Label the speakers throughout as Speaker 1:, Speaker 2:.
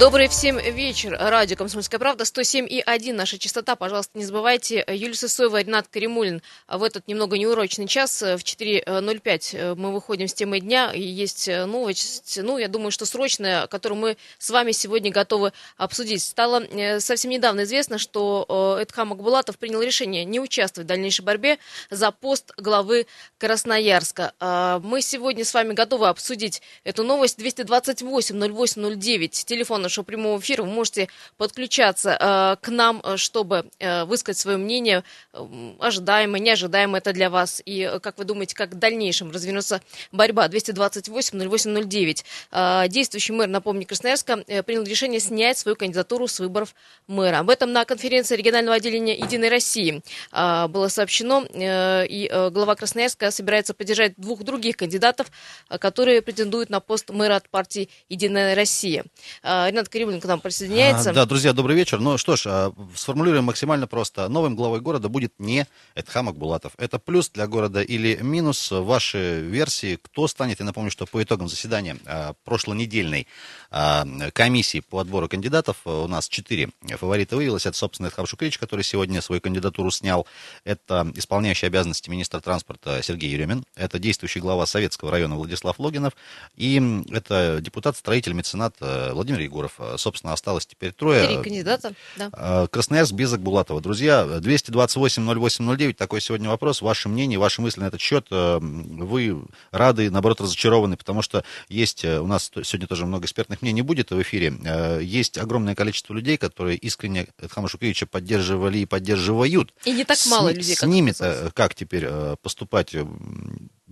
Speaker 1: Добрый всем вечер. Радио «Комсомольская правда». 107 и 1 наша частота. Пожалуйста, не забывайте. Юлия Сысоева, Ренат Каримулин. В этот немного неурочный час в 4.05 мы выходим с темой дня. И есть новость, ну, я думаю, что срочная, которую мы с вами сегодня готовы обсудить. Стало э, совсем недавно известно, что э, Эдхам Акбулатов принял решение не участвовать в дальнейшей борьбе за пост главы Красноярска. Мы сегодня с вами готовы обсудить эту новость. 228 08 09. Телефон нашего прямого эфира вы можете подключаться э, к нам, э, чтобы э, высказать свое мнение, э, ожидаемо, неожидаемо это для вас, и как вы думаете, как в дальнейшем развернется борьба 228-08-09. Э, действующий мэр, напомню, Красноярска принял решение снять свою кандидатуру с выборов мэра. Об этом на конференции регионального отделения «Единой России» было сообщено, и глава Красноярска собирается поддержать двух других кандидатов, которые претендуют на пост мэра от партии «Единая Россия». Ренат Каримулин к нам присоединяется.
Speaker 2: А, да, друзья, добрый вечер. Ну что ж, а, сформулируем максимально просто. Новым главой города будет не Эдхам Акбулатов. Это плюс для города или минус? Ваши версии, кто станет? Я напомню, что по итогам заседания а, прошлонедельной комиссии по отбору кандидатов у нас четыре фаворита выявилось. Это, собственно, Эдхам Шукрич, который сегодня свою кандидатуру снял. Это исполняющий обязанности министра транспорта Сергей Еремин. Это действующий глава Советского района Владислав Логинов. И это депутат-строитель, меценат Владимир Егоров. Егоров. Э, собственно, осталось теперь трое.
Speaker 1: Три кандидата, да.
Speaker 2: Э, Красноярск, Безок, Булатова. Друзья, 228-08-09, такой сегодня вопрос. Ваше мнение, ваши мысли на этот счет. Э, вы рады, наоборот, разочарованы, потому что есть, у нас сегодня тоже много экспертных мнений будет в эфире, есть огромное количество людей, которые искренне Эдхама Шукевича поддерживали и поддерживают.
Speaker 1: И не так мало с, людей,
Speaker 2: как С ними-то как теперь поступать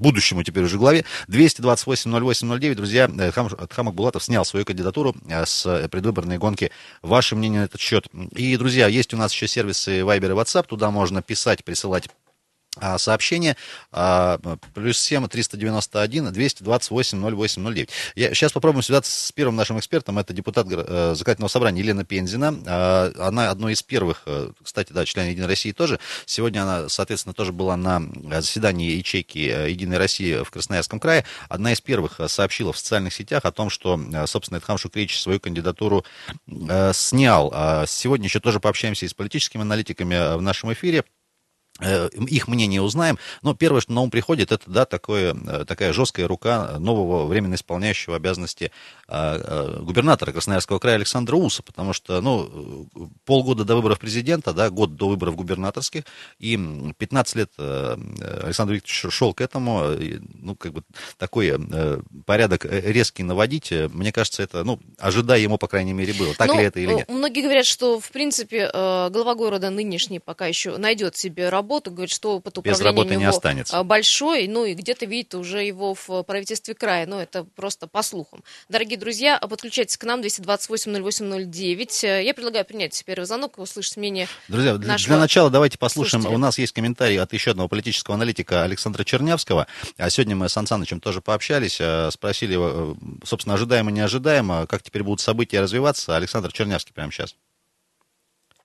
Speaker 2: будущему теперь уже главе. 228-08-09. Друзья, Хам, Хамак Булатов снял свою кандидатуру э, с предвыборной гонки. Ваше мнение на этот счет? И, друзья, есть у нас еще сервисы Viber и WhatsApp. Туда можно писать, присылать сообщение а, плюс 7 391 228 08 09. Я сейчас попробуем связаться с первым нашим экспертом. Это депутат э, законодательного собрания Елена Пензина. А, она одной из первых, э, кстати, да, член Единой России тоже. Сегодня она, соответственно, тоже была на заседании ячейки э, Единой России в Красноярском крае. Одна из первых сообщила в социальных сетях о том, что, собственно, Эдхам Шукрич свою кандидатуру снял. Сегодня еще тоже пообщаемся и с политическими аналитиками в нашем эфире. Э, их мнение узнаем. Но первое, что на ум приходит, это да, такое, э, такая жесткая рука нового временно исполняющего обязанности э, губернатора Красноярского края Александра Уса, потому что ну, полгода до выборов президента, да, год до выборов губернаторских, и 15 лет Александр Викторович шел к этому, ну, как бы такой порядок резкий наводить, мне кажется, это, ну, ожидая ему, по крайней мере, было. Так
Speaker 1: ну,
Speaker 2: ли это или нет?
Speaker 1: Многие говорят, что, в принципе, глава города нынешний пока еще найдет себе работу, работу, говорит, что опыт управления
Speaker 2: не останется.
Speaker 1: А, большой, ну и где-то видит уже его в правительстве края, ну это просто по слухам. Дорогие друзья, подключайтесь к нам 228-08-09. Я предлагаю принять первый звонок и услышать мнение
Speaker 2: Друзья, нашего для начала давайте послушаем, слушателя. у нас есть комментарий от еще одного политического аналитика Александра Чернявского. А сегодня мы с Сан Санычем тоже пообщались, э, спросили, э, собственно, ожидаемо, неожидаемо, как теперь будут события развиваться. Александр Чернявский прямо сейчас.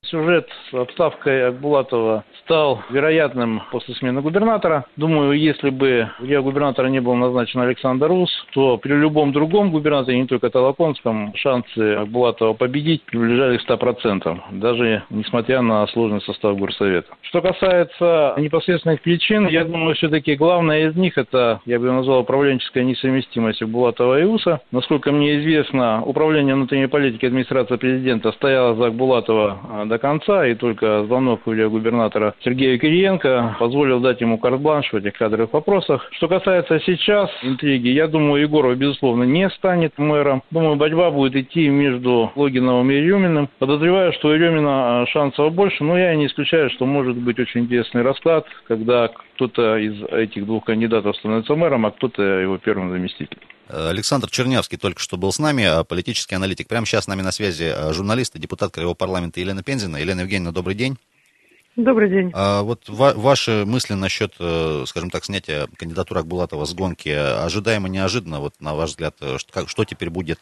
Speaker 3: Сюжет с отставкой Акбулатова стал вероятным после смены губернатора. Думаю, если бы я губернатора не был назначен Александр Рус, то при любом другом губернаторе, не только Толоконском, шансы Акбулатова победить приближались к 100%, даже несмотря на сложный состав горсовета. Что касается непосредственных причин, я думаю, все-таки главное из них это, я бы назвал, управленческая несовместимость Акбулатова и Уса. Насколько мне известно, управление внутренней политики администрации президента стояло за Акбулатова а, до конца, и только звонок губернатора Сергея Кириенко позволил дать ему карт-бланш в этих кадровых вопросах. Что касается сейчас интриги, я думаю, Егоров, безусловно, не станет мэром. Думаю, борьба будет идти между Логиновым и Ереминым. Подозреваю, что у Еремина а, шансов больше, но я не исключаю, что может быть очень интересный расклад, когда кто-то из этих двух кандидатов становится мэром, а кто-то его первым заместителем.
Speaker 2: Александр Чернявский только что был с нами, а, политический аналитик. Прямо сейчас с нами на связи а, журналист и депутат Краевого парламента Елена Пензина. Елена Евгеньевна, добрый день.
Speaker 4: Добрый день.
Speaker 2: А вот ва- ваши мысли насчет, э, скажем так, снятия кандидатуры Акбулатова с гонки ожидаемо, неожиданно, вот на ваш взгляд, э, что, как, что теперь будет?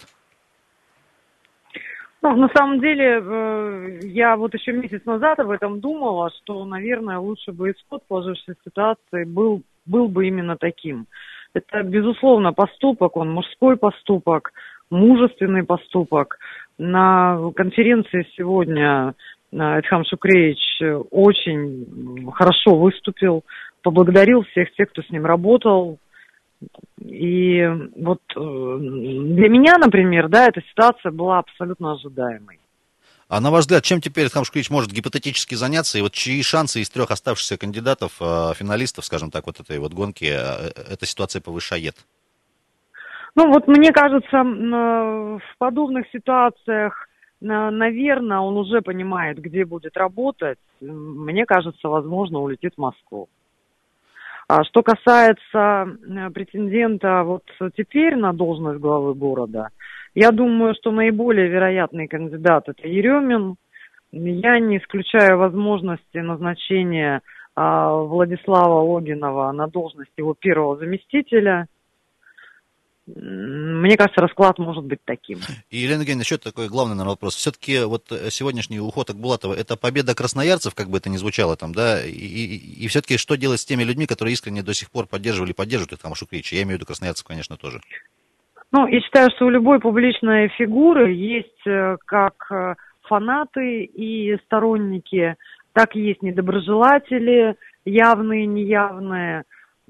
Speaker 4: Ну, на самом деле, э, я вот еще месяц назад об этом думала, что, наверное, лучше бы исход сложившейся ситуации был был бы именно таким. Это, безусловно, поступок, он мужской поступок, мужественный поступок. На конференции сегодня Эдхам Шукреевич очень хорошо выступил, поблагодарил всех тех, кто с ним работал. И вот э, для меня, например, да, эта ситуация была абсолютно ожидаемой.
Speaker 2: А на ваш взгляд, чем теперь Эдхам Шукреевич может гипотетически заняться? И вот чьи шансы из трех оставшихся кандидатов, э, финалистов, скажем так, вот этой вот гонки, э, эта ситуация повышает?
Speaker 4: Ну вот мне кажется, в подобных ситуациях, наверное, он уже понимает, где будет работать. Мне кажется, возможно, улетит в Москву. А что касается претендента вот теперь на должность главы города, я думаю, что наиболее вероятный кандидат это Еремин. Я не исключаю возможности назначения а, Владислава Огинова на должность его первого заместителя. Мне кажется, расклад может быть таким.
Speaker 2: И, Елена Евгеньевна, еще такой главный, наверное, вопрос. Все-таки вот э, сегодняшний уход Акбулатова, это победа красноярцев, как бы это ни звучало там, да? И, и, и все-таки что делать с теми людьми, которые искренне до сих пор поддерживали, поддерживают Ильхама Шукрича? Я имею в виду красноярцев, конечно, тоже.
Speaker 4: Ну, я считаю, что у любой публичной фигуры есть э, как э, фанаты и сторонники, так и есть недоброжелатели, явные, неявные.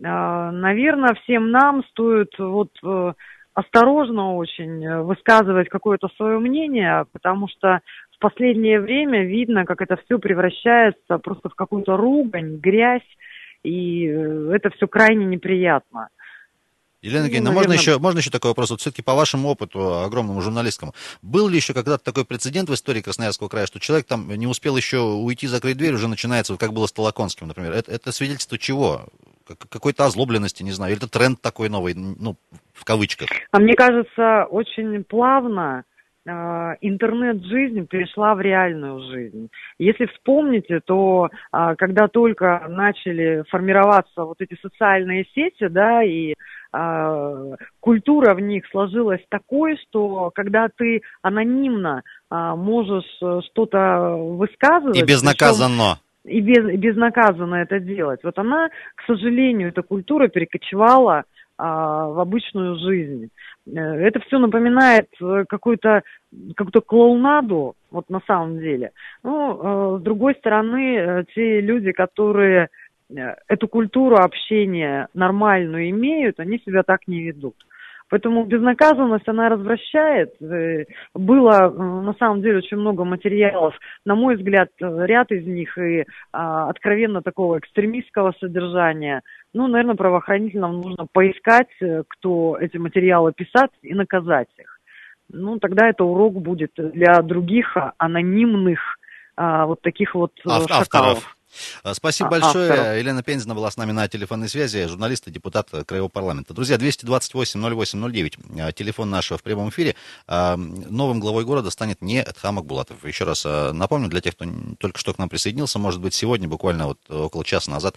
Speaker 4: А, наверное, всем нам стоит вот э, осторожно очень высказывать какое-то свое мнение, потому что в последнее время видно, как это все превращается просто в какую-то ругань, грязь, и э, это все крайне неприятно.
Speaker 2: Елена Евгеньевна, ну, можно, еще, можно еще такой вопрос? Вот все-таки по вашему опыту, огромному журналистскому, был ли еще когда-то такой прецедент в истории Красноярского края, что человек там не успел еще уйти, закрыть дверь, уже начинается, вот как было с Толоконским, например. Это, это свидетельство чего? Какой-то озлобленности, не знаю, или это тренд такой новый, ну, в кавычках?
Speaker 4: А мне кажется, очень плавно а, интернет-жизнь перешла в реальную жизнь. Если вспомните, то а, когда только начали формироваться вот эти социальные сети, да, и а, культура в них сложилась такой, что когда ты анонимно можешь э, что-то высказывать...
Speaker 2: И безнаказанно.
Speaker 4: И без, безнаказанно это делать. Вот она, к сожалению, эта культура перекочевала а, в обычную жизнь. Э, это все напоминает э, какую-то какую-то клоунаду, вот на самом деле. Ну, с другой стороны, те люди, которые эту культуру общения нормальную имеют, они себя так не ведут. Поэтому безнаказанность, она развращает. Э, было, э, на самом деле, очень много материалов, на мой взгляд, ряд из них и а, откровенно такого экстремистского содержания. Ну, наверное, правоохранителям нужно поискать, э, кто эти материалы писать и наказать их. Ну, тогда это урок будет для других анонимных а, вот таких вот
Speaker 2: Авторов. шакалов. Э, спасибо а, большое. Авторов. Елена Пензина была с нами на телефонной связи, журналист и депутат Краевого парламента. Друзья, 228-08-09, э, телефон нашего в прямом эфире. Новым главой города станет не Эдхам Булатов. Еще раз напомню, для тех, кто только что к нам присоединился, может быть, сегодня, буквально вот около часа назад,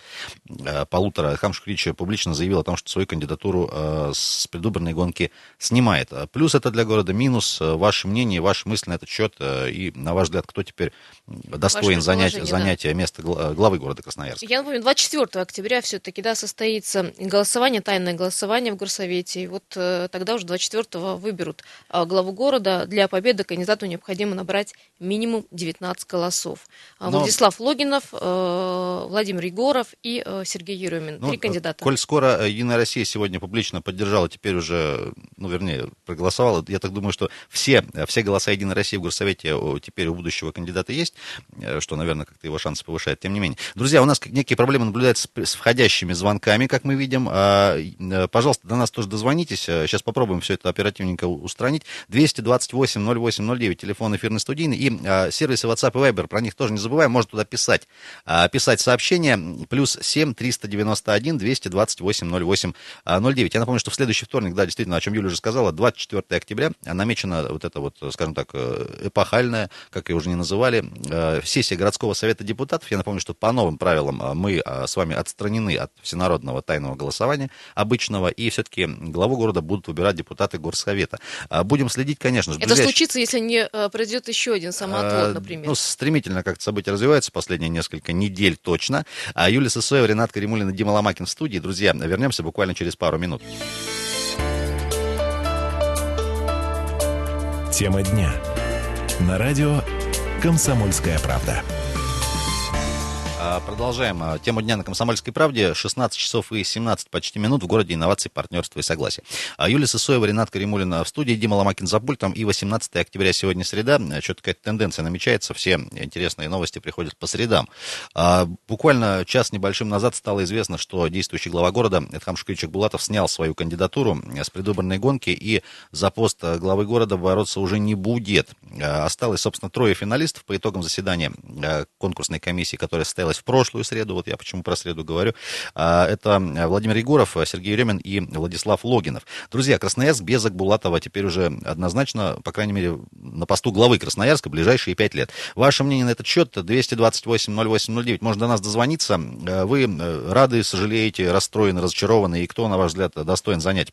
Speaker 2: полутора, Эдхам Шукрич публично заявил о том, что свою кандидатуру с предвыборной гонки снимает. Плюс это для города, минус. Ваше мнение, ваши мысли на этот счет и, на ваш взгляд, кто теперь достоин занять, занятия да. места главы города Красноярска.
Speaker 1: Я напомню, 24 октября все-таки да, состоится голосование, тайное голосование в горсовете. И вот э, тогда уже 24 выберут э, главу города. Для победы кандидату необходимо набрать минимум 19 голосов. Но... Владислав Логинов, э, Владимир Егоров и э, Сергей Еремин. Ну, Три кандидата.
Speaker 2: Коль скоро э, Единая Россия сегодня публично поддержала, теперь уже, ну, вернее, проголосовала, я так думаю, что все, все голоса Единой России в горсовете теперь у будущего кандидата есть, э, что, наверное, как-то его шансы повышает. Тем не менее. Друзья, у нас некие проблемы наблюдаются с входящими звонками, как мы видим. А, э, пожалуйста, до нас тоже дозвонитесь. Сейчас попробуем все это оперативненько устранить. 228 08 09, телефон эфирной студийный. И а, сервисы WhatsApp и Viber, про них тоже не забываем. Можно туда писать, а, писать сообщения. Плюс 7 391 228 08 09. Я напомню, что в следующий вторник, да, действительно, о чем Юля уже сказала, 24 октября намечена вот эта вот, скажем так, э, эпохальная, как ее уже не называли, э, сессия городского совета депутатов. Я напомню, что по новым правилам а, мы а, с вами отстранены от всенародного тайного голосования обычного, и все-таки главу города будут выбирать депутаты горсовета. Будем следить, конечно же.
Speaker 1: Это ближайшие... случится, если не произойдет еще один самоотвод, например.
Speaker 2: Ну, стремительно как-то события развиваются последние несколько недель точно. Юлия Сысоева, Ренат Каримулин и Дима Ломакин в студии. Друзья, вернемся буквально через пару минут.
Speaker 5: Тема дня. На радио «Комсомольская правда».
Speaker 2: А, продолжаем а, тему дня на «Комсомольской правде». 16 часов и 17 почти минут в городе инноваций, партнерства и согласия. А, Юлия Сысоева, Ренат Каримулина в студии, Дима Ломакин за пультом. И 18 октября сегодня среда. Что-то какая-то тенденция намечается. Все интересные новости приходят по средам. Буквально час небольшим назад стало известно, что действующий глава города Эдхам Шукричек Булатов снял свою кандидатуру с предвыборной гонки и за пост главы города бороться уже не будет. Осталось, собственно, трое финалистов по итогам заседания конкурсной комиссии, которая состоялась в прошлую среду, вот я почему про среду говорю, а, это Владимир Егоров, Сергей Еремин и Владислав Логинов. Друзья, Красноярск без Акбулатова теперь уже однозначно, по крайней мере, на посту главы Красноярска ближайшие пять лет. Ваше мнение на этот счет 228-08-09, можно до нас дозвониться. Вы э, рады, сожалеете, расстроены, разочарованы, и кто, на ваш взгляд, достоин занять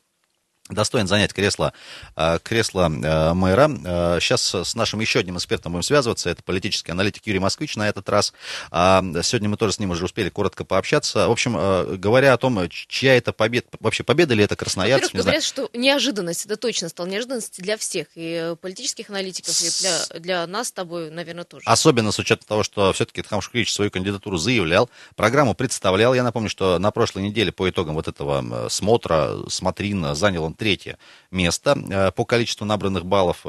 Speaker 2: достоин занять кресло, э, кресло э, мэра. Сейчас э, с нашим еще одним экспертом будем связываться. Это политический аналитик Юрий Москвич на этот раз. А, сегодня мы тоже с ним уже успели коротко пообщаться. В общем, говоря о том, чья это победа, вообще победа ли это красноярцев,
Speaker 1: Во-первых, говорят, что неожиданность, это точно стал неожиданностью для всех, и политических аналитиков, и для, для нас с тобой, наверное, тоже.
Speaker 2: Особенно с учетом того, что все-таки Тхам Шухрич свою кандидатуру заявлял, программу представлял. Я напомню, что на прошлой неделе по итогам вот этого смотра, смотрин, занял он третье место э, по количеству набранных баллов.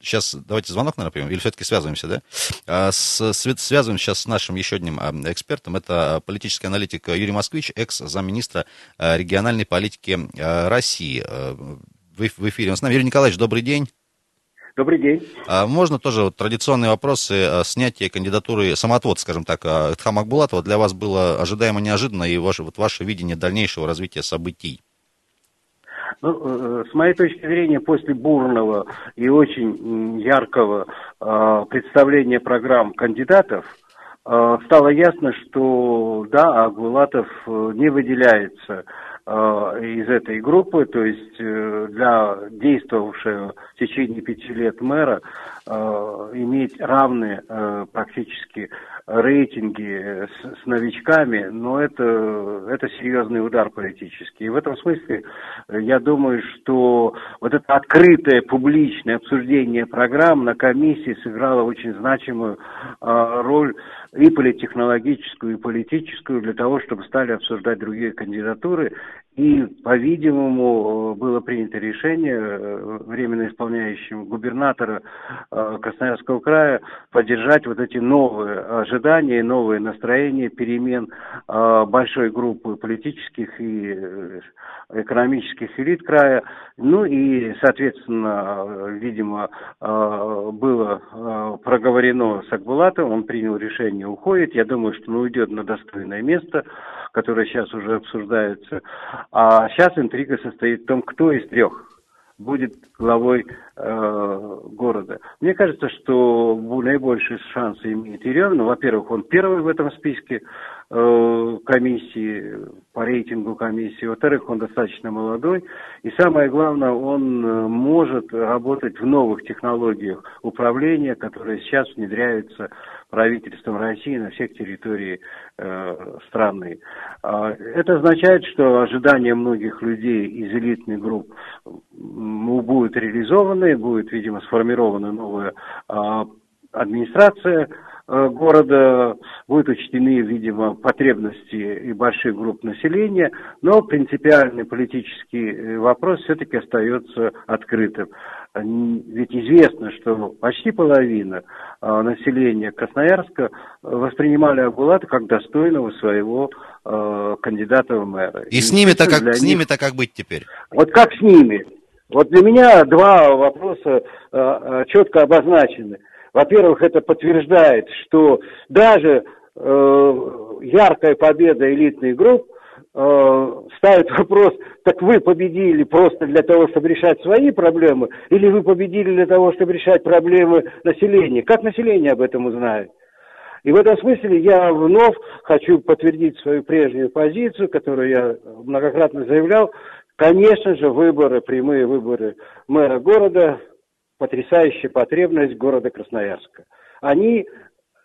Speaker 2: Сейчас э, давайте звонок, наверное, примем, или все-таки связываемся, да? С, связываем сейчас с нашим еще одним экспертом. Это политический аналитик Юрий Москвич, экс-замминистра э, региональной политики России. В эфире он с нами. Юрий Николаевич, добрый день.
Speaker 6: Добрый день.
Speaker 2: Можно тоже вот, традиционные вопросы снятия кандидатуры самоотвод, скажем так, Тхама Акбулатова для вас было ожидаемо неожиданно и ваше, вот, ваше видение дальнейшего развития событий?
Speaker 6: Ну, э, с моей точки зрения, после бурного и очень яркого э, представления программ кандидатов, э, стало ясно, что да, Агулатов э, не выделяется э, из этой группы, то есть э, для действовавшего в течение пяти лет мэра иметь равные практически рейтинги с, с новичками, но это, это серьезный удар политический. И в этом смысле э, я думаю, что вот это открытое публичное обсуждение программ на комиссии сыграло очень значимую э, роль и политтехнологическую, и политическую для того, чтобы стали обсуждать другие кандидатуры. И, по-видимому, было принято решение э, временно исполняющим губернатора э, Красноярского края поддержать вот эти новые ожидания, новые настроения перемен э, большой группы политических и экономических элит края. Ну и, соответственно, видимо, было проговорено с Акбулатовым, он принял решение, уходит. Я думаю, что он уйдет на достойное место, которое сейчас уже обсуждается. А сейчас интрига состоит в том, кто из трех будет главой э, города. Мне кажется, что наибольшие шансы имеет Еремин. Во-первых, он первый в этом списке э, комиссии, по рейтингу комиссии. Во-вторых, он достаточно молодой. И самое главное, он э, может работать в новых технологиях управления, которые сейчас внедряются правительством России на всех территориях э, страны. Э, это означает, что ожидания многих людей из элитных групп будут реализованы, будет, видимо, сформирована новая э, администрация города, будут учтены, видимо, потребности и больших групп населения, но принципиальный политический э, вопрос все-таки остается открытым. Ведь известно, что почти половина э, населения Красноярска воспринимали Агулата как достойного своего кандидата в мэра.
Speaker 2: И, и с ними-то как, с ними-то как быть теперь?
Speaker 6: Вот как с ними? Вот для меня два вопроса четко обозначены. Во-первых, это подтверждает, что даже э, яркая победа элитных групп э, ставит вопрос, так вы победили просто для того, чтобы решать свои проблемы, или вы победили для того, чтобы решать проблемы населения? Как население об этом узнает? И в этом смысле я вновь хочу подтвердить свою прежнюю позицию, которую я многократно заявлял. Конечно же, выборы, прямые выборы мэра города, потрясающая потребность города Красноярска. Они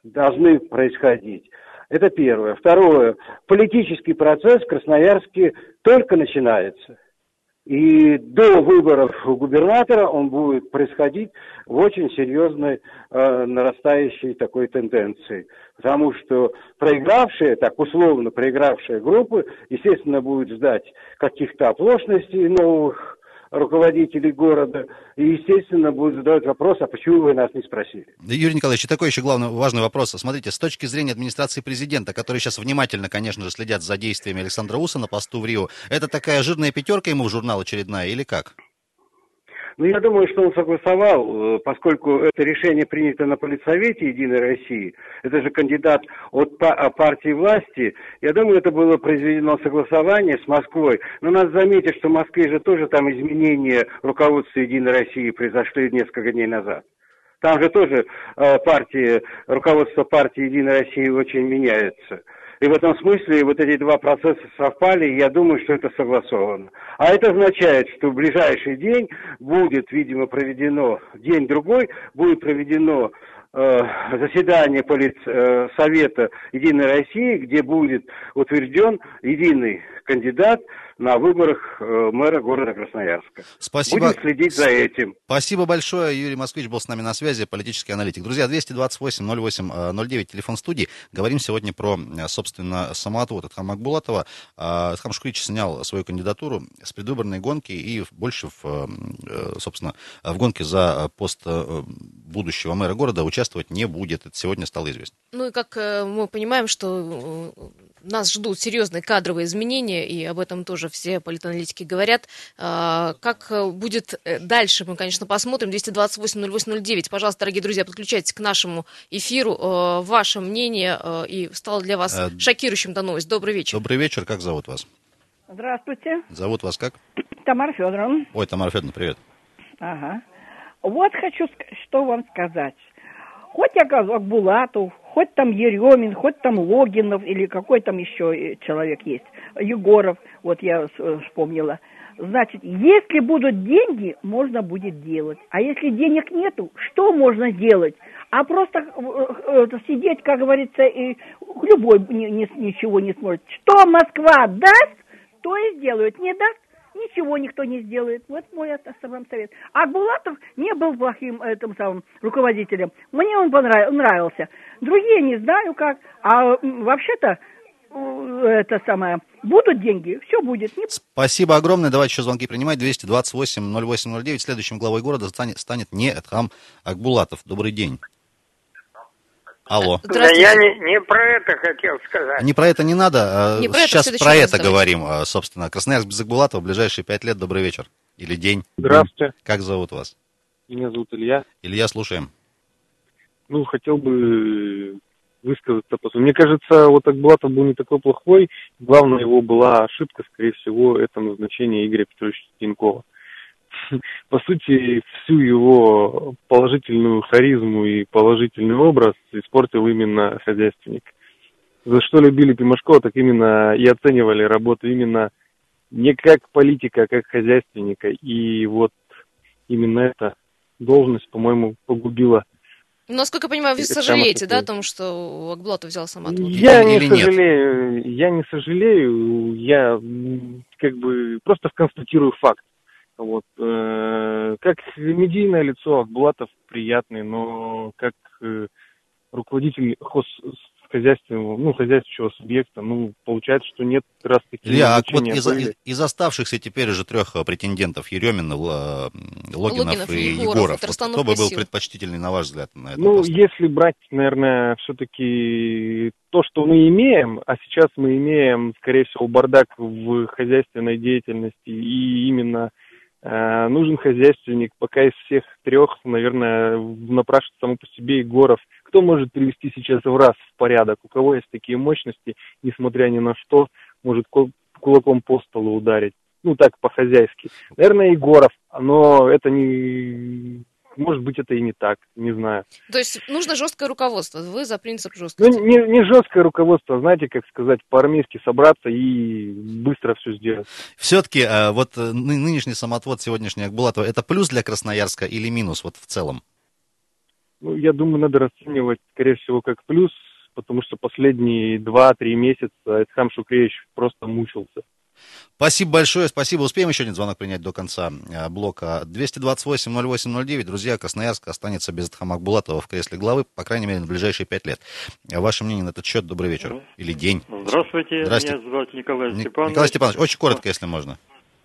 Speaker 6: должны происходить. Это первое. Второе. Политический процесс в Красноярске только начинается. И до выборов губернатора он будет происходить в очень серьезной э, нарастающей такой тенденции. Потому что проигравшие, так условно проигравшие группы, естественно, будут ждать каких-то оплошностей новых, руководителей города, и, естественно, будут задавать вопрос, а почему вы нас не спросили?
Speaker 2: Юрий Николаевич, такой еще главный важный вопрос. Смотрите, с точки зрения администрации президента, которые сейчас внимательно, конечно же, следят за действиями Александра Уса на посту в Рио, это такая жирная пятерка ему в журнал очередная или как?
Speaker 6: Ну, я думаю, что он согласовал, э, поскольку это решение принято на политсовете Единой России, это же кандидат от а, партии власти, я думаю, это было произведено согласование с Москвой. Но надо заметить, что в Москве же тоже там изменения руководства Единой России произошли несколько дней назад. Там же тоже э, партии, руководство партии Единой России очень меняется. И в этом смысле вот эти два процесса совпали, и я думаю, что это согласовано. А это означает, что в ближайший день будет, видимо, проведено, день-другой, будет проведено э, заседание полит, э, Единой России, где будет утвержден единый кандидат на выборах э, мэра города Красноярска.
Speaker 2: Спасибо.
Speaker 6: Будем следить за этим.
Speaker 2: Спасибо большое. Юрий Москвич был с нами на связи, политический аналитик. Друзья, 228-08-09, телефон студии. Говорим сегодня про, э, собственно, самоотвод от Хамакбулатова. Хам Шукрич снял свою кандидатуру с предвыборной гонки и больше, в, э, собственно, в гонке за пост будущего мэра города участвовать не будет. Это сегодня стало известно.
Speaker 1: Ну и как мы понимаем, что нас ждут серьезные кадровые изменения, и об этом тоже все политаналитики говорят. А, как будет э, дальше, мы, конечно, посмотрим. 228-08-09. Пожалуйста, дорогие друзья, подключайтесь к нашему эфиру. А, ваше мнение и стало для вас э, шокирующим до новость. Добрый вечер.
Speaker 2: Добрый вечер. Как зовут вас?
Speaker 7: Здравствуйте.
Speaker 2: Зовут вас как?
Speaker 7: Тамара Федоровна.
Speaker 2: Ой, Тамара Федоровна, привет.
Speaker 7: Ага. Вот хочу что вам сказать. Хоть я Булатов, хоть там Еремин, хоть там Логинов или какой там еще э, человек есть, Егоров, вот я э, вспомнила. Значит, если будут деньги, можно будет делать. А если денег нету, что можно делать? А просто э, сидеть, как говорится, и любой ни, ни, ничего не сможет. Что Москва даст, то и сделают. Не даст, ничего никто не сделает. Вот мой вам совет. А Булатов не был плохим этим самым руководителем. Мне он понравился. Другие не знаю как. А вообще-то э, это самое, будут деньги, все будет. Не...
Speaker 2: Спасибо огромное. Давайте еще звонки принимать. 228-08-09. Следующим главой города станет, станет не Эдхам Акбулатов. Добрый день. Алло.
Speaker 8: Да я не, не про это хотел сказать.
Speaker 2: Не про это не надо. А не про Сейчас это, про это говорим, а, собственно. Красноярск без Акбулатова в ближайшие пять лет. Добрый вечер. Или день.
Speaker 9: Здравствуйте.
Speaker 2: Как зовут вас?
Speaker 9: Меня зовут Илья.
Speaker 2: Илья, слушаем.
Speaker 9: Ну, хотел бы высказаться. Мне кажется, вот Акбулатов был не такой плохой. Главное его была ошибка, скорее всего, это назначение Игоря Петровича Тинькова. по сути, всю его положительную харизму и положительный образ испортил именно хозяйственник. За что любили Пимашкова, так именно и оценивали работу именно не как политика, а как хозяйственника. И вот именно эта должность, по-моему, погубила
Speaker 1: ну, насколько я понимаю, вы сожалеете, да, о том, что Акблатов взял сам отвод?
Speaker 9: Я не сожалею, нет? я не сожалею, я как бы просто констатирую факт. Вот. Э, как медийное лицо Акбулатов приятный, но как э, руководитель хоз хозяйственного, ну, хозяйствующего субъекта, ну, получается, что нет раз таки...
Speaker 2: Илья, а вот из, из, из оставшихся теперь уже трех э, претендентов, Еремин, Логинов, Логинов и Егоров, Егоров вот кто бы был предпочтительный, на ваш взгляд, на
Speaker 9: этом Ну, посту? если брать, наверное, все-таки то, что мы имеем, а сейчас мы имеем, скорее всего, бардак в хозяйственной деятельности и именно Э, нужен хозяйственник. Пока из всех трех, наверное, напрашивается само по себе Егоров. Кто может привести сейчас в раз в порядок? У кого есть такие мощности, несмотря ни на что, может кулаком по столу ударить? Ну, так, по-хозяйски. Наверное, Егоров. Но это не может быть, это и не так, не знаю.
Speaker 1: То есть нужно жесткое руководство. Вы за принцип жесткости.
Speaker 9: Ну, не, не жесткое руководство, знаете, как сказать, по-армейски собраться и быстро все сделать.
Speaker 2: Все-таки э, вот э, нынешний самоотвод сегодняшний Акбулатова, это плюс для Красноярска или минус вот в целом?
Speaker 9: Ну, я думаю, надо расценивать, скорее всего, как плюс, потому что последние 2-3 месяца Эдхам Шукреевич просто мучился.
Speaker 2: Спасибо большое, спасибо. Успеем еще один звонок принять до конца э, блока. 228-08-09. Друзья, Красноярск останется без Эдхама Акбулатова в кресле главы, по крайней мере, на ближайшие пять лет. Ваше мнение на этот счет? Добрый вечер. Или день.
Speaker 10: Здравствуйте, Здравствуйте. меня зовут Николай Степанович.
Speaker 2: Николай Степанович, очень коротко, если можно.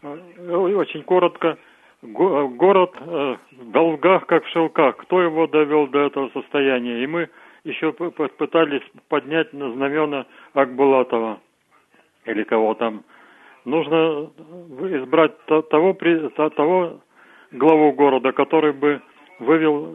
Speaker 10: Э, очень коротко. Город э, в долгах, как в шелках. Кто его довел до этого состояния? И мы еще пытались поднять на знамена Акбулатова или кого там нужно избрать того, того главу города, который бы вывел,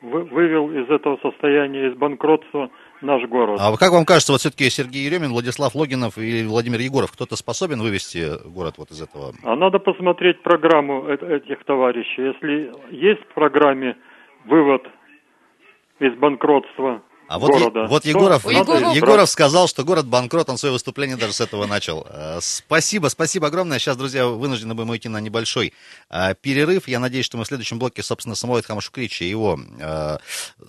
Speaker 10: вывел из этого состояния, из банкротства наш город.
Speaker 2: А как вам кажется, вот все-таки Сергей Еремин, Владислав Логинов и Владимир Егоров, кто-то способен вывести город вот из этого?
Speaker 10: А надо посмотреть программу этих товарищей. Если есть в программе вывод из банкротства
Speaker 2: а вот, города. вот Егоров, Егоров, Егоров сказал, что город банкрот, он свое выступление даже с этого начал. Э, спасибо, спасибо огромное. Сейчас, друзья, вынуждены будем уйти на небольшой э, перерыв. Я надеюсь, что мы в следующем блоке, собственно, самого Эдхама Шукрича, его, э,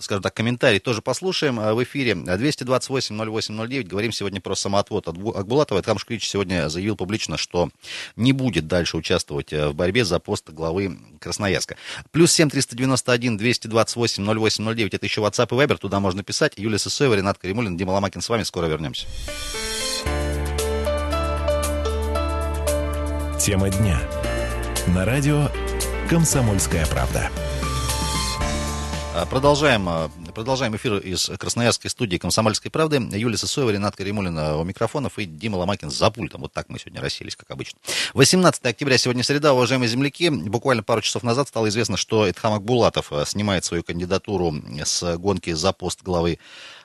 Speaker 2: скажем так, комментарий тоже послушаем в эфире. 228-08-09. Говорим сегодня про самоотвод от Акбулатова. Эдхам Шукрич сегодня заявил публично, что не будет дальше участвовать в борьбе за пост главы Красноярска. Плюс 7 391 228 08 09. Это еще WhatsApp и Viber. Туда можно писать. Юлия Сысоева, Ренат Каримулин, Дима Ломакин с вами. Скоро вернемся.
Speaker 5: Тема дня. На радио «Комсомольская правда».
Speaker 2: А, продолжаем, а, продолжаем эфир из Красноярской студии «Комсомольской правды». Юлия Сысоева, Ренат Каримулина у микрофонов и Дима Ломакин за пультом. Вот так мы сегодня расселись, как обычно. 18 октября, сегодня среда, уважаемые земляки. Буквально пару часов назад стало известно, что Эдхам Акбулатов а, снимает свою кандидатуру с гонки за пост главы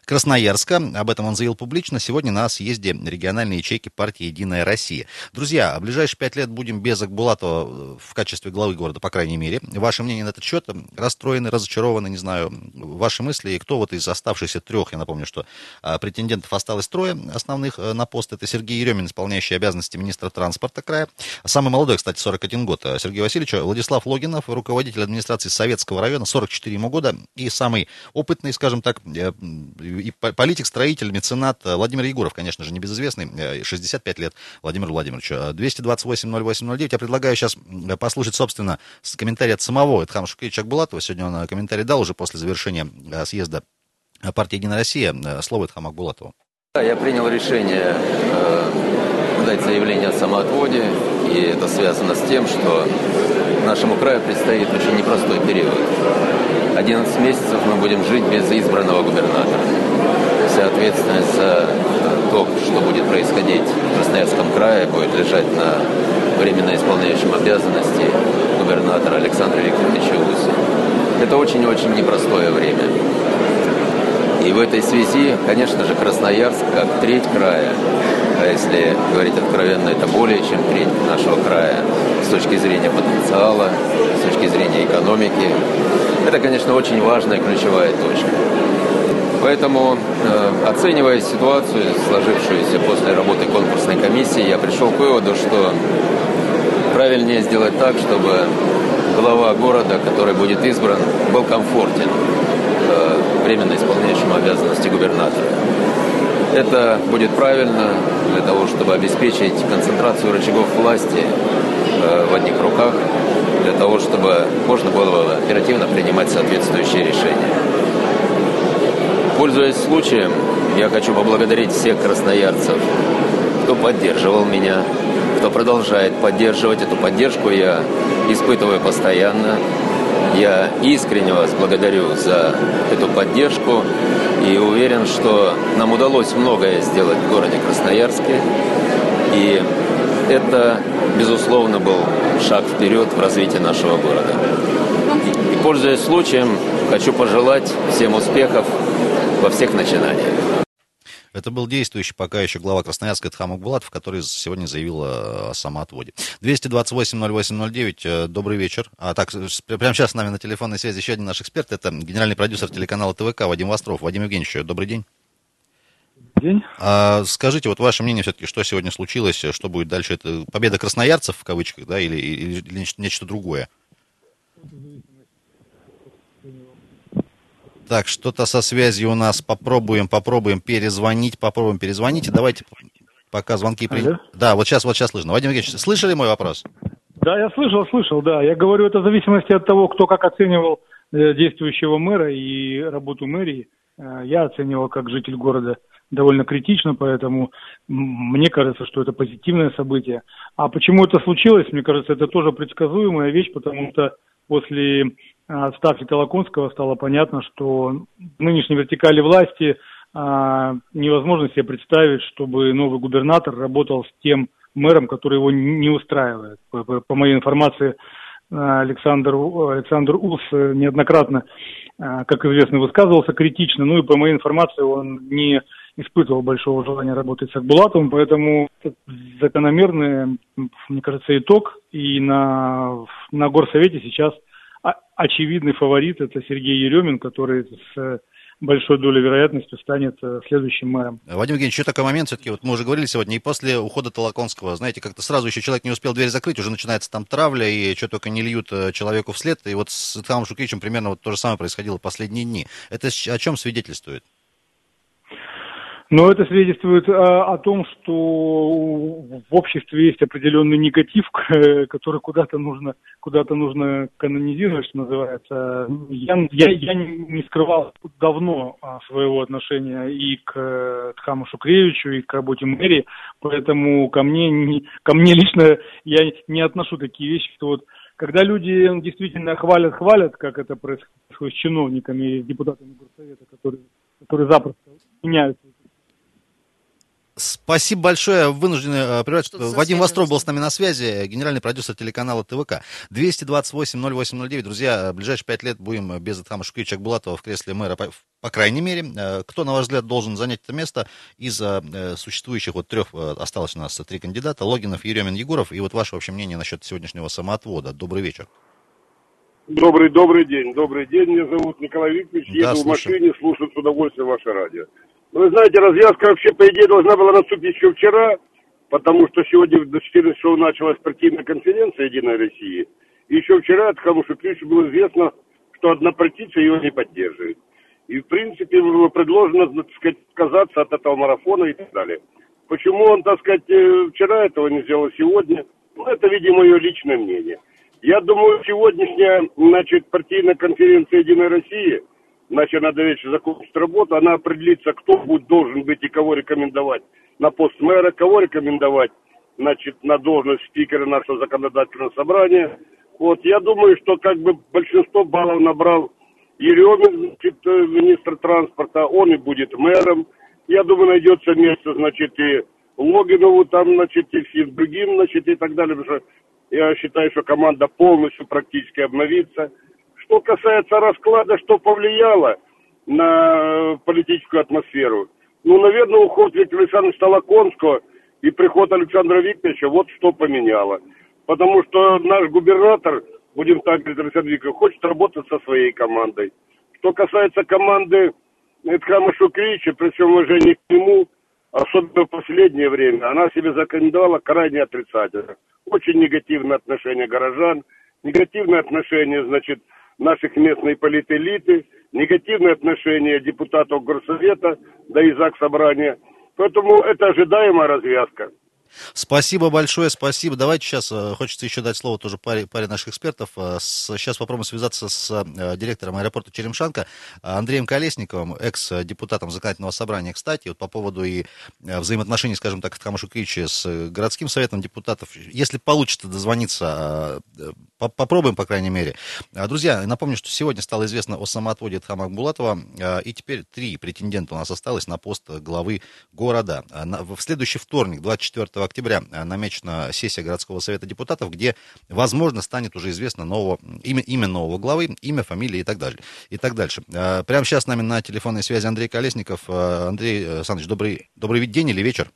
Speaker 2: Красноярска. Об этом он заявил публично сегодня на съезде региональной ячейки партии «Единая Россия». Друзья, в ближайшие пять лет будем без Акбулатова в качестве главы города, по крайней мере. Ваше мнение на этот счет? Расстроены, разочарованы, не знаю, ваши мысли? И кто вот из оставшихся трех, я напомню, что а, претендентов осталось трое основных а, на пост. Это Сергей Еремин, исполняющий обязанности министра транспорта края. Самый молодой, кстати, 41 год, а, Сергей Васильевич. Владислав Логинов, руководитель администрации Советского района, 44 ему года. И самый опытный, скажем так, э, и политик, строитель, меценат э, Владимир Егоров, конечно же, небезызвестный, 65 э, лет Владимир Владимирович. 228-08-09. Я предлагаю сейчас э, послушать, собственно, комментарий от самого Эдхама Шукевича Акбулатова. Сегодня он комментарий дал уже после завершения съезда партии «Единая Россия». Слово Эдхама Акбулатову.
Speaker 11: Да, я принял решение э, дать заявление о самоотводе, и это связано с тем, что нашему краю предстоит очень непростой период. 11 месяцев мы будем жить без избранного губернатора вся ответственность за то, что будет происходить в Красноярском крае, будет лежать на временно исполняющем обязанности губернатора Александра Викторовича Уси. Это очень-очень непростое время. И в этой связи, конечно же, Красноярск как треть края, а если говорить откровенно, это более чем треть нашего края с точки зрения потенциала, с точки зрения экономики. Это, конечно, очень важная ключевая точка. Поэтому, э, оценивая ситуацию, сложившуюся после работы конкурсной комиссии, я пришел к выводу, что правильнее сделать так, чтобы глава города, который будет избран, был комфортен временно исполняющему обязанности губернатора. Это будет правильно для того, чтобы обеспечить концентрацию рычагов власти э, в одних руках, для того, чтобы можно было оперативно принимать соответствующие решения. Пользуясь случаем, я хочу поблагодарить всех красноярцев, кто поддерживал меня, кто продолжает поддерживать. Эту поддержку я испытываю постоянно. Я искренне вас благодарю за эту поддержку и уверен, что нам удалось многое сделать в городе Красноярске. И это, безусловно, был шаг вперед в развитии нашего города. И, пользуясь случаем, хочу пожелать всем успехов во всех начинаниях.
Speaker 2: Это был действующий пока еще глава Красноярска Тхам Булатов, который сегодня заявил о самоотводе. 228-08-09, добрый вечер. А так, прямо сейчас с нами на телефонной связи еще один наш эксперт, это генеральный продюсер телеканала ТВК Вадим Востров. Вадим Евгеньевич, добрый день.
Speaker 12: День.
Speaker 2: А, скажите, вот ваше мнение все-таки, что сегодня случилось, что будет дальше? Это победа красноярцев в кавычках, да, или, или, или нечто другое? Так, что-то со связью у нас. Попробуем, попробуем перезвонить, попробуем перезвонить. Давайте пока звонки при... Да, вот сейчас, вот сейчас слышно. Вадим Евгеньевич, слышали мой вопрос?
Speaker 12: Да, я слышал, слышал, да. Я говорю, это в зависимости от того, кто как оценивал э, действующего мэра и работу мэрии. Э, я оценивал как житель города довольно критично, поэтому мне кажется, что это позитивное событие. А почему это случилось, мне кажется, это тоже предсказуемая вещь, потому что после отставки Толоконского стало понятно, что в нынешней вертикали власти а, невозможно себе представить, чтобы новый губернатор работал с тем мэром, который его не устраивает. По, моей информации, Александр, Александр Ус неоднократно, а, как известно, высказывался критично, ну и по моей информации он не испытывал большого желания работать с Акбулатовым, поэтому закономерный, мне кажется, итог. И на, на горсовете сейчас – очевидный фаворит это Сергей Еремин, который с большой долей вероятности станет э, следующим мэром.
Speaker 2: Вадим Евгеньевич, еще такой момент, все-таки, вот мы уже говорили сегодня, и после ухода Толоконского, знаете, как-то сразу еще человек не успел дверь закрыть, уже начинается там травля, и что только не льют э, человеку вслед, и вот с Итхамом Шукричем примерно вот то же самое происходило последние дни. Это о чем свидетельствует?
Speaker 12: Но это свидетельствует о, о том, что в обществе есть определенный негатив, который куда-то нужно, куда-то нужно канонизировать, что называется. Я, я, я не скрывал давно а, своего отношения и к Тхаму Шукревичу, и к работе мэрии, поэтому ко мне, не, ко мне лично я не отношу такие вещи, что вот когда люди действительно хвалят, хвалят, как это происходит с чиновниками, депутатами горсовета, которые, которые запросто меняются
Speaker 2: Спасибо большое. Вынуждены э, прервать. Вадим Востров был с нами на связи, генеральный продюсер телеканала ТВК. 228-08-09. Друзья, ближайшие пять лет будем без Атхама Шукевича Акбулатова в кресле мэра, по, по крайней мере. Э, кто, на ваш взгляд, должен занять это место из э, существующих вот трех, осталось у нас три кандидата, Логинов, Еремин, Егоров. И вот ваше вообще мнение насчет сегодняшнего самоотвода. Добрый вечер.
Speaker 13: Добрый, добрый день, добрый день. Меня зовут Николай Викторович. Да, Еду слушаю. в машине, слушаю с удовольствием ваше радио. Вы знаете, развязка вообще, по идее, должна была наступить еще вчера, потому что сегодня до 14 часов началась партийная конференция «Единой России». И еще вчера от Хамуша Криши было известно, что одна партийца его не поддерживает. И, в принципе, было предложено, так сказать, отказаться от этого марафона и так далее. Почему он, так сказать, э, вчера этого не сделал, сегодня? Ну, это, видимо, мое личное мнение. Я думаю, сегодняшняя, значит, партийная конференция «Единой России» – значит, надо вечер закончить работу, она определится, кто будет должен быть и кого рекомендовать на пост мэра, кого рекомендовать, значит, на должность спикера нашего законодательного собрания. Вот, я думаю, что как бы большинство баллов набрал Еремин, значит, э, министр транспорта, он и будет мэром. Я думаю, найдется место, значит, и Логинову там, значит, и всем другим, значит, и так далее, потому что я считаю, что команда полностью практически обновится. Что касается расклада, что повлияло на политическую атмосферу, ну, наверное, уход Виктора Александровича Толоконского и приход Александра Викторовича вот что поменяло. Потому что наш губернатор, будем так говорить, Александр Викторович, хочет работать со своей командой. Что касается команды Эдхама Шукрича, при всем уважении к нему, особенно в последнее время, она себе законодала крайне отрицательно. Очень негативное отношение горожан, негативное отношение, значит, наших местной политэлиты, негативное отношение депутатов Горсовета, да и ЗАГС собрания. Поэтому это ожидаемая развязка.
Speaker 2: Спасибо большое, спасибо. Давайте сейчас, э, хочется еще дать слово тоже паре, паре наших экспертов. Э, сейчас попробуем связаться с э, директором аэропорта Черемшанка Андреем Колесниковым, экс-депутатом законодательного собрания, кстати, вот по поводу и взаимоотношений, скажем так, Хамашу Кричи с городским советом депутатов. Если получится дозвониться, попробуем, по крайней мере. А, друзья, напомню, что сегодня стало известно о самоотводе Тхама Булатова, а, и теперь три претендента у нас осталось на пост главы города. В следующий вторник, 24 октября, намечена сессия городского совета депутатов, где, возможно, станет уже известно нового, имя, имя нового главы, имя, фамилия и так далее. И так дальше. Прямо сейчас с нами на телефонной связи Андрей Колесников. Андрей Александрович, добрый, добрый день или вечер?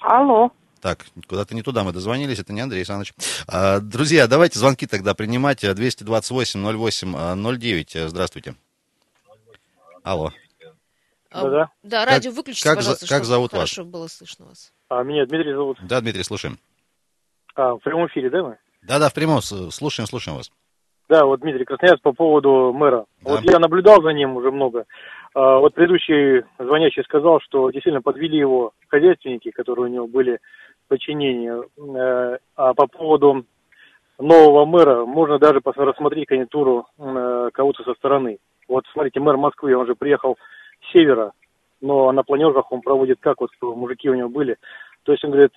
Speaker 14: Алло.
Speaker 2: Так, куда-то не туда мы дозвонились, это не Андрей Александрович. А, друзья, давайте звонки тогда принимать. 228-08-09. Здравствуйте. Алло.
Speaker 14: А, да,
Speaker 1: да. радио выключите,
Speaker 2: как,
Speaker 1: пожалуйста,
Speaker 2: как зовут
Speaker 1: хорошо
Speaker 2: вас?
Speaker 1: было слышно вас.
Speaker 14: А, меня Дмитрий зовут.
Speaker 2: Да, Дмитрий, слушаем.
Speaker 14: А, в прямом эфире, да, мы?
Speaker 2: Да-да, в прямом, слушаем, слушаем вас.
Speaker 14: Да, вот Дмитрий Красноярск по поводу мэра. Да. Вот я наблюдал за ним уже много. А, вот предыдущий звонящий сказал, что действительно подвели его хозяйственники, которые у него были подчинения. Э, а по поводу нового мэра можно даже рассмотреть конъюнктуру э, кого-то со стороны. Вот смотрите, мэр Москвы, он же приехал с севера, но на планерках он проводит как, вот мужики у него были. То есть он говорит,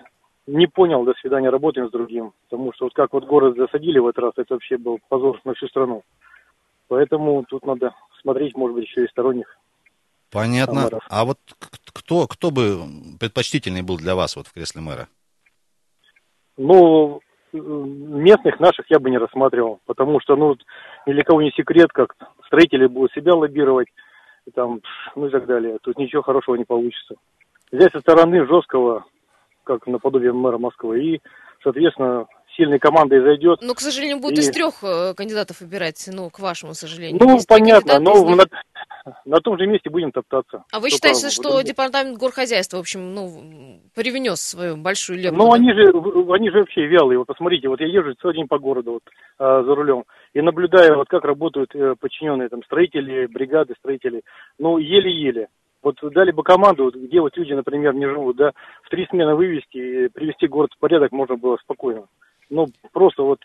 Speaker 14: не понял, до свидания, работаем с другим. Потому что вот как вот город засадили в этот раз, это вообще был позор на всю страну. Поэтому тут надо смотреть, может быть, еще и сторонних.
Speaker 2: Понятно. Мэров. А вот кто, кто бы предпочтительный был для вас вот в кресле мэра?
Speaker 14: Ну, местных наших я бы не рассматривал, потому что, ну, ни для кого не секрет, как строители будут себя лоббировать, там, ну и так далее. Тут ничего хорошего не получится. Взять со стороны жесткого, как наподобие мэра Москвы, и, соответственно, сильной командой зайдет.
Speaker 1: Ну, к сожалению, будут и... из трех э, кандидатов выбирать, ну, к вашему сожалению.
Speaker 14: Ну, понятно, но на, на том же месте будем топтаться.
Speaker 1: А вы Что считаете, что департамент горхозяйства, в общем, ну, привнес свою большую лепту?
Speaker 14: Ну, да? они же, они же вообще вялые. Вот посмотрите, вот я езжу целый день по городу вот, а, за рулем и наблюдаю, вот как работают э, подчиненные там строители, бригады строителей. Ну, еле-еле. Вот дали бы команду, где вот люди, например, не живут, да, в три смены вывести и привести город в порядок можно было спокойно. Ну, просто вот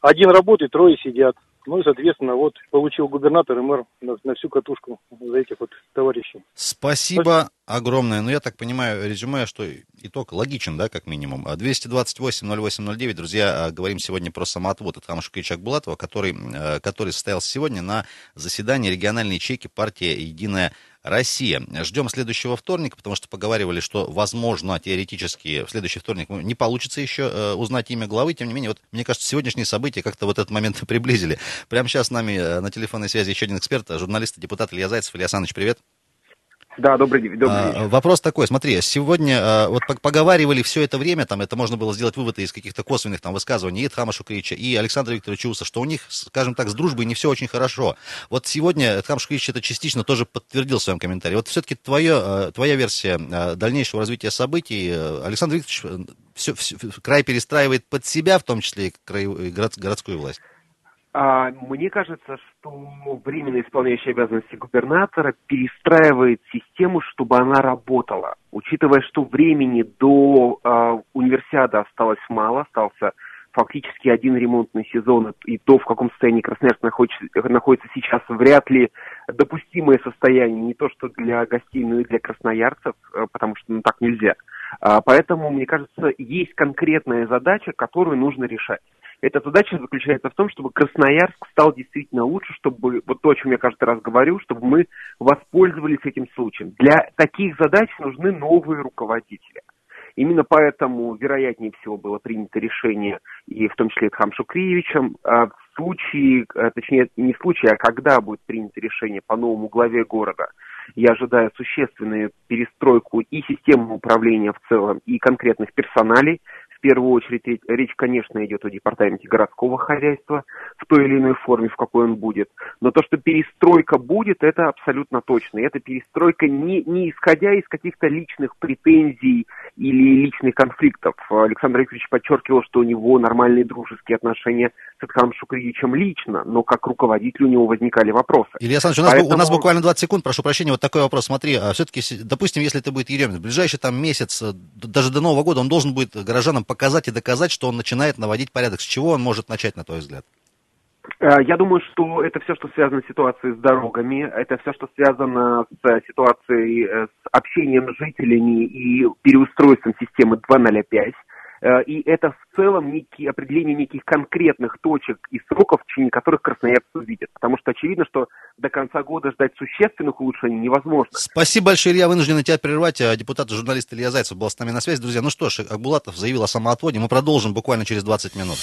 Speaker 14: один работает, трое сидят. Ну и, соответственно, вот получил губернатор и мэр на, на всю катушку за этих вот товарищей.
Speaker 2: Спасибо огромное. Ну, я так понимаю, резюме, что итог логичен, да, как минимум. 228-08-09, друзья, а, говорим сегодня про самоотвод от Ичак Булатова, который, э, который состоялся сегодня на заседании региональной ячейки партии «Единая Россия. Ждем следующего вторника, потому что поговаривали, что, возможно, теоретически в следующий вторник не получится еще э, узнать имя главы. Тем не менее, вот мне кажется, сегодняшние события как-то вот этот момент приблизили. Прямо сейчас с нами э, на телефонной связи еще один эксперт, журналист и депутат Илья Зайцев. Илья Саныч, привет.
Speaker 15: Да, добрый день. Добрый а, день.
Speaker 2: Вопрос такой, смотри, сегодня а, вот поговаривали все это время, там это можно было сделать выводы из каких-то косвенных там высказываний и Тхама Шукрича, и Александра Викторовича Уса, что у них, скажем так, с дружбой не все очень хорошо. Вот сегодня Тхам Шукрич это частично тоже подтвердил в своем комментарии. Вот все-таки твое, а, твоя версия дальнейшего развития событий, э, Александр Викторович все, все, край перестраивает под себя, в том числе и край, город, городскую власть.
Speaker 15: А, мне кажется, что временно исполняющий обязанности губернатора перестраивает систему, чтобы она работала. Учитывая, что времени до а, универсиады осталось мало, остался фактически один ремонтный сезон, и то, в каком состоянии Красноярск находится, находится сейчас, вряд ли допустимое состояние, не то что для гостей, но и для красноярцев, э, потому что ну, так нельзя. А, поэтому, мне кажется, есть конкретная задача, которую нужно решать. Эта задача заключается в том, чтобы Красноярск стал действительно лучше, чтобы, вот то, о чем я каждый раз говорю, чтобы мы воспользовались этим случаем. Для таких задач нужны новые руководители. Именно поэтому, вероятнее всего, было принято решение, и в том числе Эдхам Шукриевичем, а, в случае, а, точнее, не в случае, а когда будет принято решение по новому главе города, я ожидаю существенную перестройку и системы управления в целом, и конкретных персоналей, первую очередь речь, конечно, идет о департаменте городского хозяйства в той или иной форме, в какой он будет. Но то, что перестройка будет, это абсолютно точно. И эта перестройка не, не исходя из каких-то личных претензий или личных конфликтов. Александр Викторович подчеркивал, что у него нормальные дружеские отношения с Эдхаром Шукриевичем лично, но как руководитель у него возникали вопросы.
Speaker 2: Илья Александрович, у нас, Поэтому... у нас буквально 20 секунд, прошу прощения, вот такой вопрос. Смотри, а все-таки, допустим, если это будет Еремин, в ближайший там месяц, даже до Нового года, он должен будет горожанам показать и доказать, что он начинает наводить порядок. С чего он может начать, на твой взгляд?
Speaker 15: Э, я думаю, что это все, что связано с ситуацией с дорогами, это все, что связано с ситуацией э, с общением с жителями и переустройством системы 2.05. Э, и это в целом некие, определение неких конкретных точек и сроков, в течение которых красноярцы увидят. Потому что очевидно, что до конца года ждать существенных улучшений невозможно.
Speaker 2: Спасибо большое, Илья. Вынужден тебя прервать. А депутат и журналист Илья Зайцев был с нами на связи. Друзья, ну что ж, Акбулатов заявил о самоотводе. Мы продолжим буквально через 20 минут.